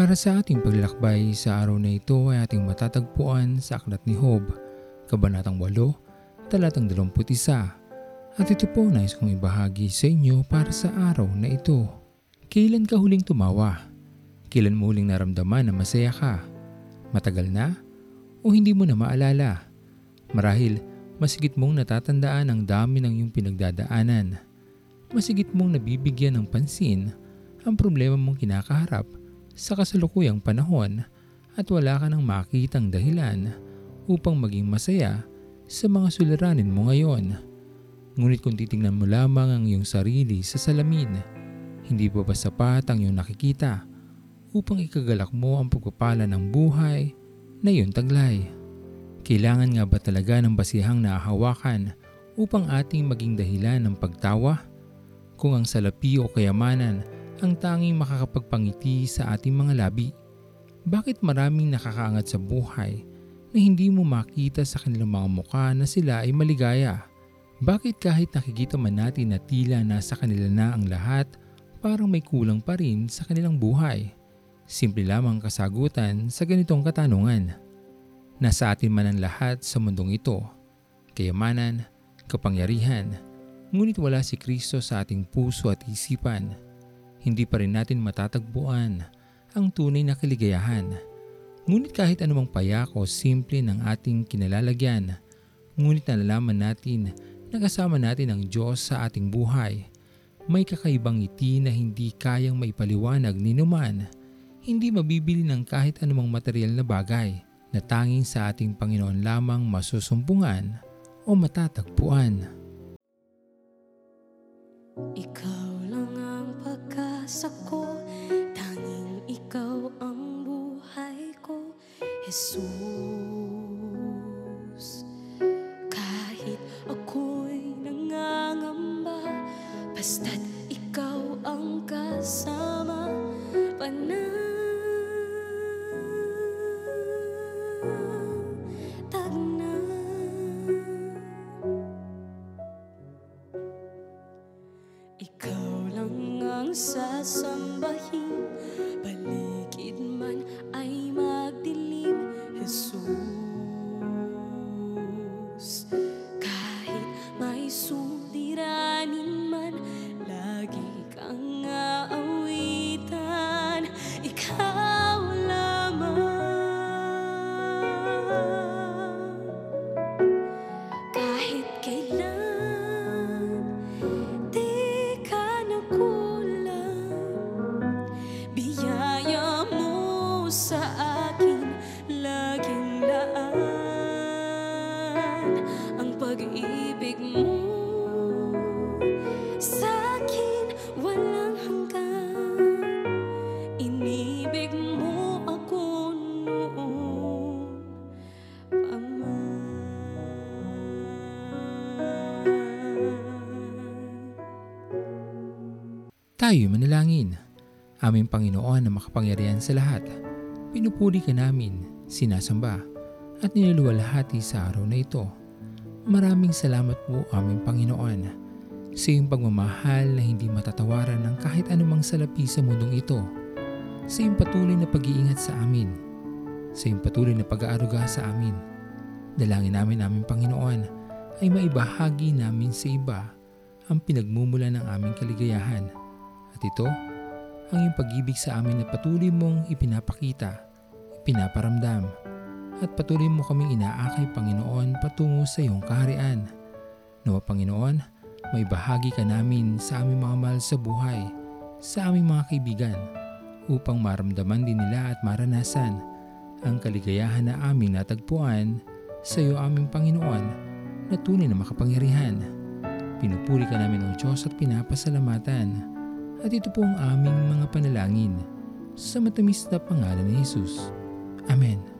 Para sa ating paglalakbay sa araw na ito ay ating matatagpuan sa Aklat ni Hob, Kabanatang 8, Talatang 21. At ito po nais kong ibahagi sa inyo para sa araw na ito. Kailan ka huling tumawa? Kailan mo huling naramdaman na masaya ka? Matagal na? O hindi mo na maalala? Marahil, masigit mong natatandaan ang dami ng iyong pinagdadaanan. Masigit mong nabibigyan ng pansin ang problema mong kinakaharap sa kasalukuyang panahon at wala ka nang makitang dahilan upang maging masaya sa mga suliranin mo ngayon. Ngunit kung titingnan mo lamang ang iyong sarili sa salamin, hindi pa ba sapat ang iyong nakikita upang ikagalak mo ang pagpapala ng buhay na iyong taglay? Kailangan nga ba talaga ng basihang nahahawakan upang ating maging dahilan ng pagtawa? Kung ang salapi o kayamanan ang tanging makakapagpangiti sa ating mga labi. Bakit maraming nakakaangat sa buhay na hindi mo makita sa kanilang mga mukha na sila ay maligaya? Bakit kahit nakikita man natin na tila nasa kanila na ang lahat, parang may kulang pa rin sa kanilang buhay? Simple lamang kasagutan sa ganitong katanungan. Nasa atin man ang lahat sa mundong ito, kayamanan, kapangyarihan, ngunit wala si Kristo sa ating puso at isipan hindi pa rin natin matatagpuan ang tunay na kaligayahan. Ngunit kahit anumang payak o simple ng ating kinalalagyan, ngunit nalalaman natin na kasama natin ang Diyos sa ating buhay. May kakaibang ngiti na hindi kayang maipaliwanag ni numan, hindi mabibili ng kahit anumang material na bagay na tanging sa ating Panginoon lamang masusumpungan o matatagpuan. Ikaw pag-asa ko. Tanging ikaw ang buhay ko. Jesus ang sasambahin Paligid pag-ibig mo sa akin walang hanggan Inibig mo ako noon pa. Tayo manalangin. Aming Panginoon na makapangyarihan sa lahat, pinupuri ka namin, sinasamba, at niluluwalhati sa araw na ito. Maraming salamat po aming Panginoon sa iyong pagmamahal na hindi matatawaran ng kahit anumang salapi sa mundong ito, sa iyong patuloy na pag-iingat sa amin, sa iyong patuloy na pag-aaruga sa amin. Dalangin namin aming Panginoon ay maibahagi namin sa iba ang pinagmumula ng aming kaligayahan. At ito, ang iyong pag-ibig sa amin na patuloy mong ipinapakita, ipinaparamdam, at patuloy mo kaming inaakay Panginoon patungo sa iyong kaharian. Nawa Panginoon, may bahagi ka namin sa aming mga mahal sa buhay, sa aming mga kaibigan, upang maramdaman din nila at maranasan ang kaligayahan na aming natagpuan sa iyo aming Panginoon na tunay na makapangyarihan. Pinupuri ka namin o Diyos at pinapasalamatan. At ito po ang aming mga panalangin sa matamis na pangalan ni Jesus. Amen.